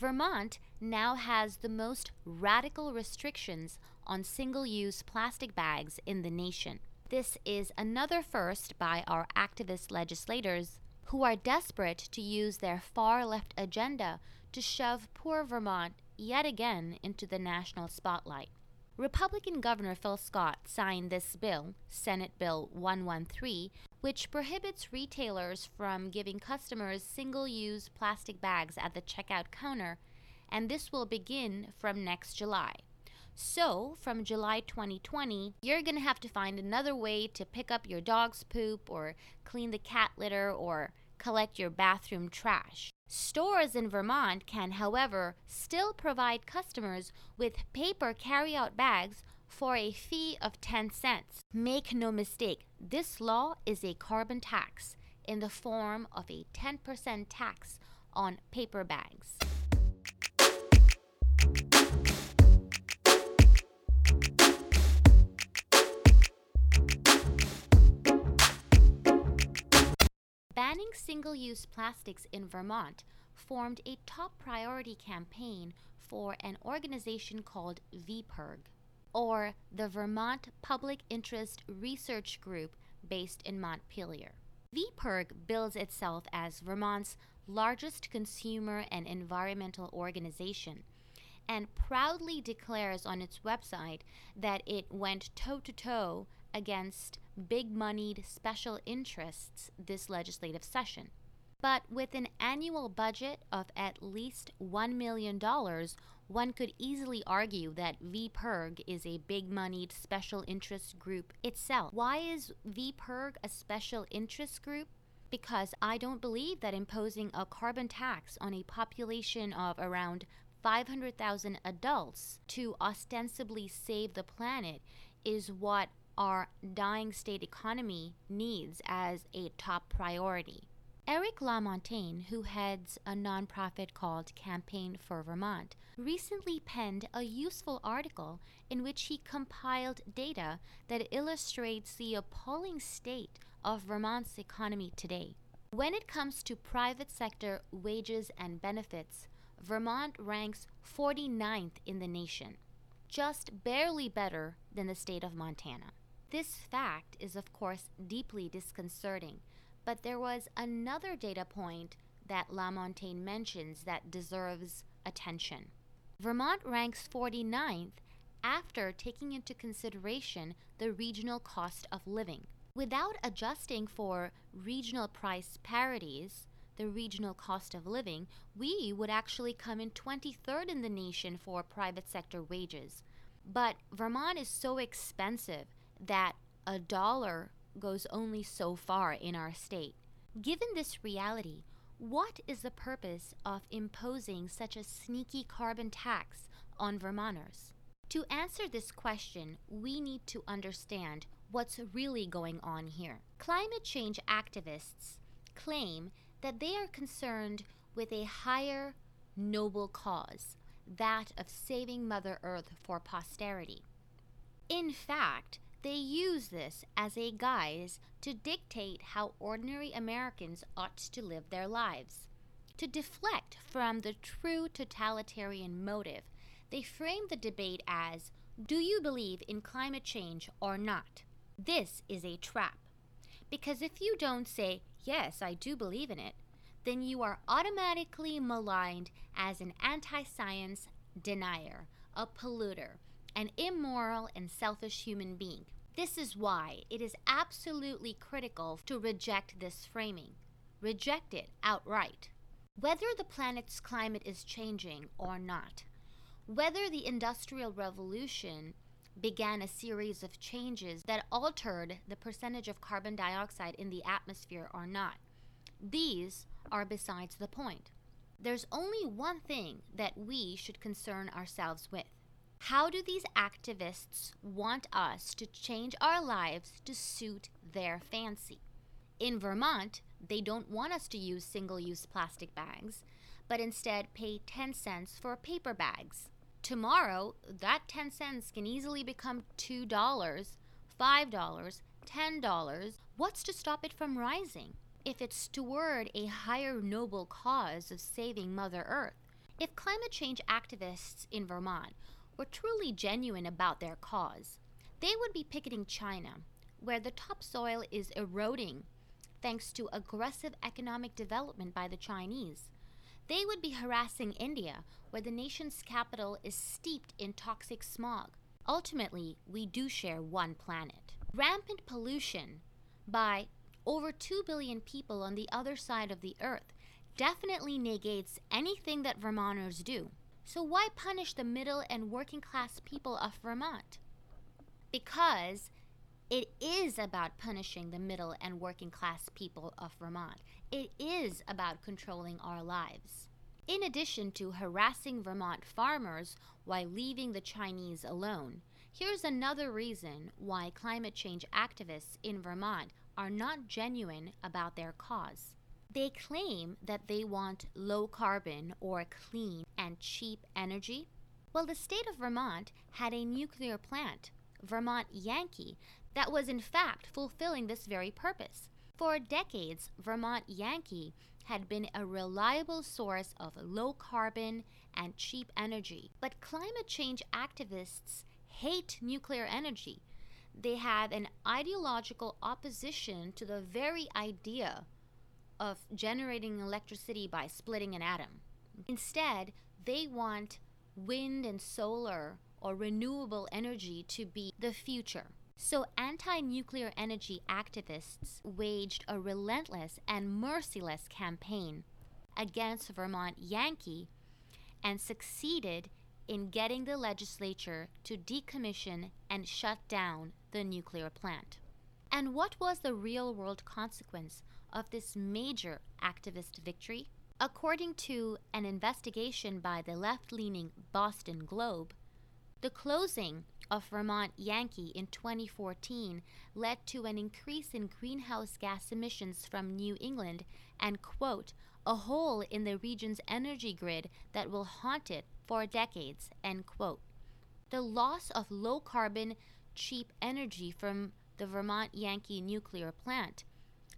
Vermont now has the most radical restrictions on single use plastic bags in the nation. This is another first by our activist legislators who are desperate to use their far left agenda to shove poor Vermont yet again into the national spotlight. Republican Governor Phil Scott signed this bill, Senate Bill 113, which prohibits retailers from giving customers single use plastic bags at the checkout counter, and this will begin from next July. So, from July 2020, you're going to have to find another way to pick up your dog's poop or clean the cat litter or collect your bathroom trash. Stores in Vermont can, however, still provide customers with paper carryout bags for a fee of 10 cents. Make no mistake, this law is a carbon tax in the form of a 10% tax on paper bags. Banning single use plastics in Vermont formed a top priority campaign for an organization called VPIRG, or the Vermont Public Interest Research Group based in Montpelier. VPIRG bills itself as Vermont's largest consumer and environmental organization and proudly declares on its website that it went toe to toe against big moneyed special interests this legislative session. But with an annual budget of at least $1 million, one could easily argue that VPIRG is a big moneyed special interest group itself. Why is VPIRG a special interest group? Because I don't believe that imposing a carbon tax on a population of around 500,000 adults to ostensibly save the planet is what our dying state economy needs as a top priority. Eric LaMontagne, who heads a nonprofit called Campaign for Vermont, recently penned a useful article in which he compiled data that illustrates the appalling state of Vermont's economy today. When it comes to private sector wages and benefits, Vermont ranks 49th in the nation, just barely better than the state of Montana. This fact is, of course, deeply disconcerting, but there was another data point that LaMontagne mentions that deserves attention. Vermont ranks 49th after taking into consideration the regional cost of living. Without adjusting for regional price parities, the regional cost of living, we would actually come in 23rd in the nation for private sector wages. But Vermont is so expensive that a dollar goes only so far in our state. Given this reality, what is the purpose of imposing such a sneaky carbon tax on Vermonters? To answer this question, we need to understand what's really going on here. Climate change activists claim that they are concerned with a higher, noble cause, that of saving Mother Earth for posterity. In fact, they use this as a guise to dictate how ordinary Americans ought to live their lives. To deflect from the true totalitarian motive, they frame the debate as Do you believe in climate change or not? This is a trap. Because if you don't say, Yes, I do believe in it, then you are automatically maligned as an anti science denier, a polluter, an immoral and selfish human being. This is why it is absolutely critical to reject this framing. Reject it outright. Whether the planet's climate is changing or not, whether the Industrial Revolution began a series of changes that altered the percentage of carbon dioxide in the atmosphere or not, these are besides the point. There's only one thing that we should concern ourselves with how do these activists want us to change our lives to suit their fancy? In Vermont, they don't want us to use single use plastic bags, but instead pay 10 cents for paper bags. Tomorrow, that 10 cents can easily become $2, $5, $10. What's to stop it from rising? If it's toward a higher noble cause of saving Mother Earth, If climate change activists in Vermont were truly genuine about their cause, they would be picketing China, where the topsoil is eroding thanks to aggressive economic development by the Chinese. They would be harassing India, where the nation's capital is steeped in toxic smog. Ultimately, we do share one planet. Rampant pollution by over 2 billion people on the other side of the earth definitely negates anything that Vermonters do. So, why punish the middle and working class people of Vermont? Because it is about punishing the middle and working class people of Vermont. It is about controlling our lives. In addition to harassing Vermont farmers while leaving the Chinese alone, here's another reason why climate change activists in Vermont are not genuine about their cause. They claim that they want low carbon or clean and cheap energy. Well, the state of Vermont had a nuclear plant, Vermont Yankee, that was in fact fulfilling this very purpose. For decades, Vermont Yankee had been a reliable source of low carbon and cheap energy. But climate change activists hate nuclear energy. They have an ideological opposition to the very idea of generating electricity by splitting an atom. Instead, they want wind and solar or renewable energy to be the future. So, anti nuclear energy activists waged a relentless and merciless campaign against Vermont Yankee and succeeded in getting the legislature to decommission and shut down the nuclear plant. And what was the real world consequence of this major activist victory? According to an investigation by the left leaning Boston Globe, the closing of Vermont Yankee in 2014 led to an increase in greenhouse gas emissions from New England and, quote, a hole in the region's energy grid that will haunt it for decades, end quote. The loss of low carbon, cheap energy from the Vermont Yankee nuclear plant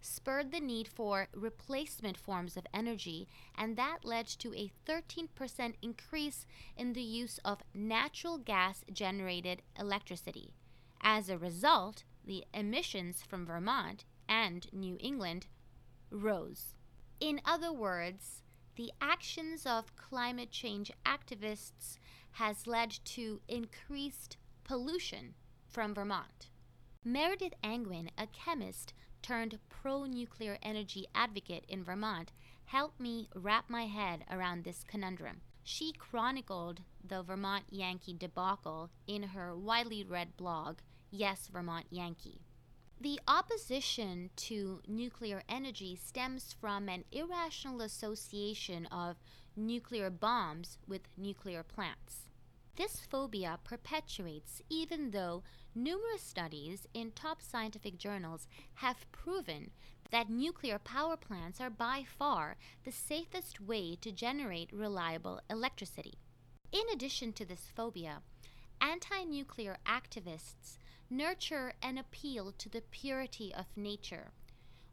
spurred the need for replacement forms of energy, and that led to a 13% increase in the use of natural gas generated electricity. As a result, the emissions from Vermont and New England rose. In other words, the actions of climate change activists has led to increased pollution from Vermont. Meredith Angwin, a chemist, turned pro nuclear energy advocate in Vermont helped me wrap my head around this conundrum. She chronicled the Vermont Yankee debacle in her widely read blog, Yes, Vermont Yankee. The opposition to nuclear energy stems from an irrational association of nuclear bombs with nuclear plants. This phobia perpetuates even though numerous studies in top scientific journals have proven that nuclear power plants are by far the safest way to generate reliable electricity. In addition to this phobia, anti nuclear activists nurture an appeal to the purity of nature,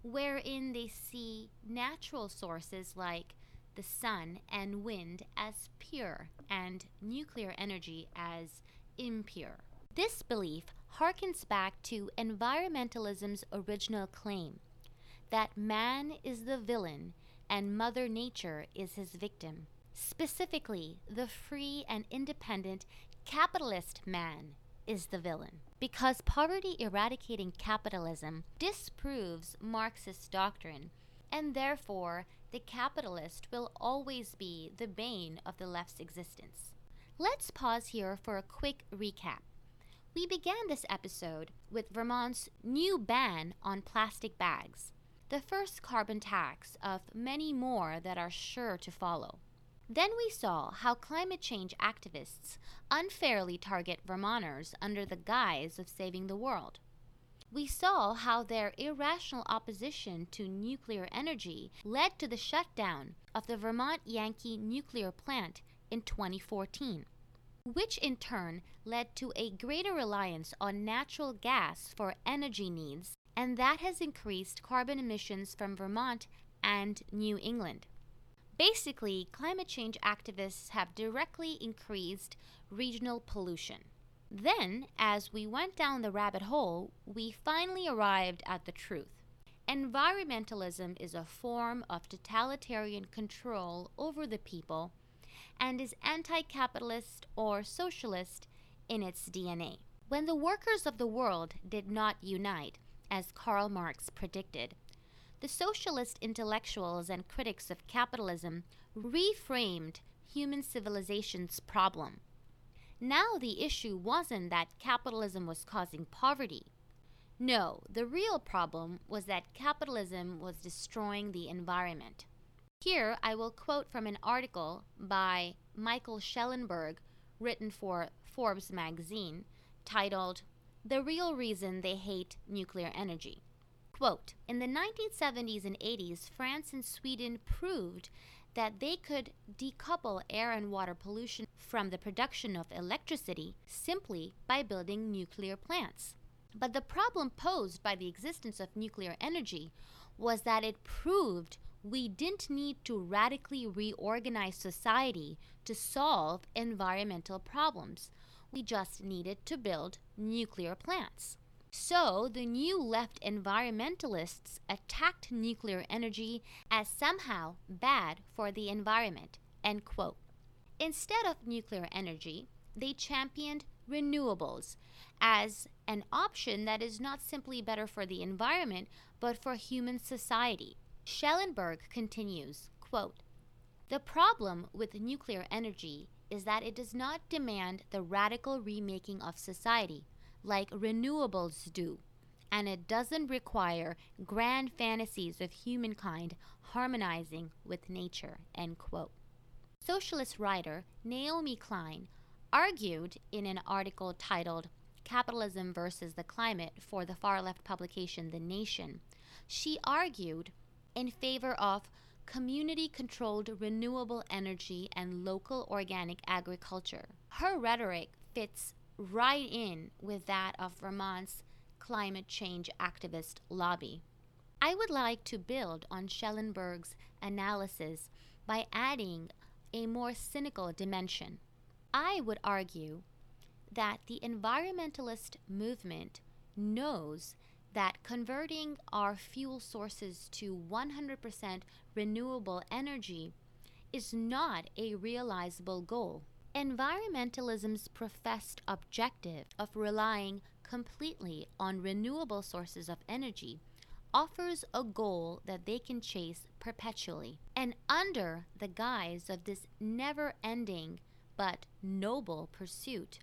wherein they see natural sources like the sun and wind as pure and nuclear energy as impure. This belief harkens back to environmentalism's original claim that man is the villain and Mother Nature is his victim. Specifically, the free and independent capitalist man is the villain. Because poverty eradicating capitalism disproves Marxist doctrine, and therefore the capitalist will always be the bane of the left's existence. Let's pause here for a quick recap. We began this episode with Vermont's new ban on plastic bags, the first carbon tax of many more that are sure to follow. Then we saw how climate change activists unfairly target Vermonters under the guise of saving the world. We saw how their irrational opposition to nuclear energy led to the shutdown of the Vermont Yankee nuclear plant in 2014 which in turn led to a greater reliance on natural gas for energy needs, and that has increased carbon emissions from Vermont and New England. Basically, climate change activists have directly increased regional pollution. Then, as we went down the rabbit hole, we finally arrived at the truth. Environmentalism is a form of totalitarian control over the people and is anti capitalist or socialist in its DNA. When the workers of the world did not unite, as Karl Marx predicted, the socialist intellectuals and critics of capitalism reframed human civilization's problem. Now the issue wasn't that capitalism was causing poverty. No, the real problem was that capitalism was destroying the environment. Here I will quote from an article by Michael Shellenberger, written for Forbes magazine titled The Real Reason They Hate Nuclear Energy. Quote In the 1970s and 80s, France and Sweden proved that they could decouple air and water pollution from the production of electricity simply by building nuclear plants. But the problem posed by the existence of nuclear energy was that it proved we didn't need to radically reorganize society to solve environmental problems. We just needed to build nuclear plants. So the new left environmentalists attacked nuclear energy as somehow bad for the environment. End quote. Instead of nuclear energy, they championed renewables as an option that is not simply better for the environment, but for human society. Shellenberger continues, quote, The problem with nuclear energy is that it does not demand the radical remaking of society like renewables do, and it doesn't require grand fantasies of humankind harmonizing with nature. End quote. Socialist writer Naomi Klein argued in an article titled Capitalism versus the Climate for the far left publication The Nation. She argued in favor of community controlled renewable energy and local organic agriculture. Her rhetoric fits right in with that of Vermont's climate change activist lobby. I would like to build on Shellenberger's analysis by adding a more cynical dimension. I would argue that the environmentalist movement knows that converting our fuel sources to 100% renewable energy is not a realizable goal. Environmentalism's professed objective of relying completely on renewable sources of energy offers a goal that they can chase perpetually. And under the guise of this never ending but noble pursuit,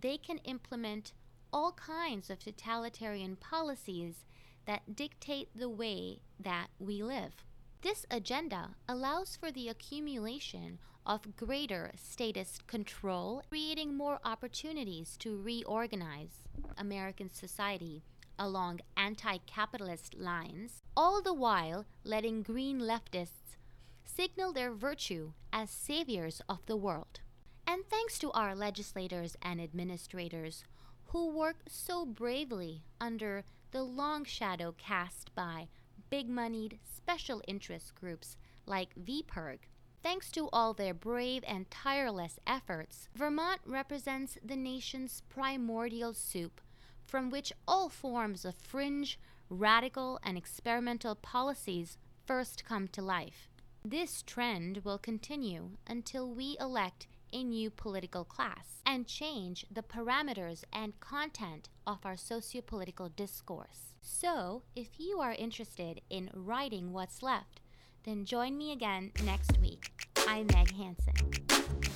they can implement all kinds of totalitarian policies that dictate the way that we live. This agenda allows for the accumulation of greater statist control, creating more opportunities to reorganize American society along anti capitalist lines, all the while letting green leftists signal their virtue as saviors of the world. And thanks to our legislators and administrators who work so bravely under the long shadow cast by big moneyed special interest groups like VPIRG, Thanks to all their brave and tireless efforts, Vermont represents the nation's primordial soup from which all forms of fringe, radical, and experimental policies first come to life. This trend will continue until we elect a new political class and change the parameters and content of our sociopolitical discourse. So, if you are interested in righting what's left, then join me again next week. I'm Meg Hansen.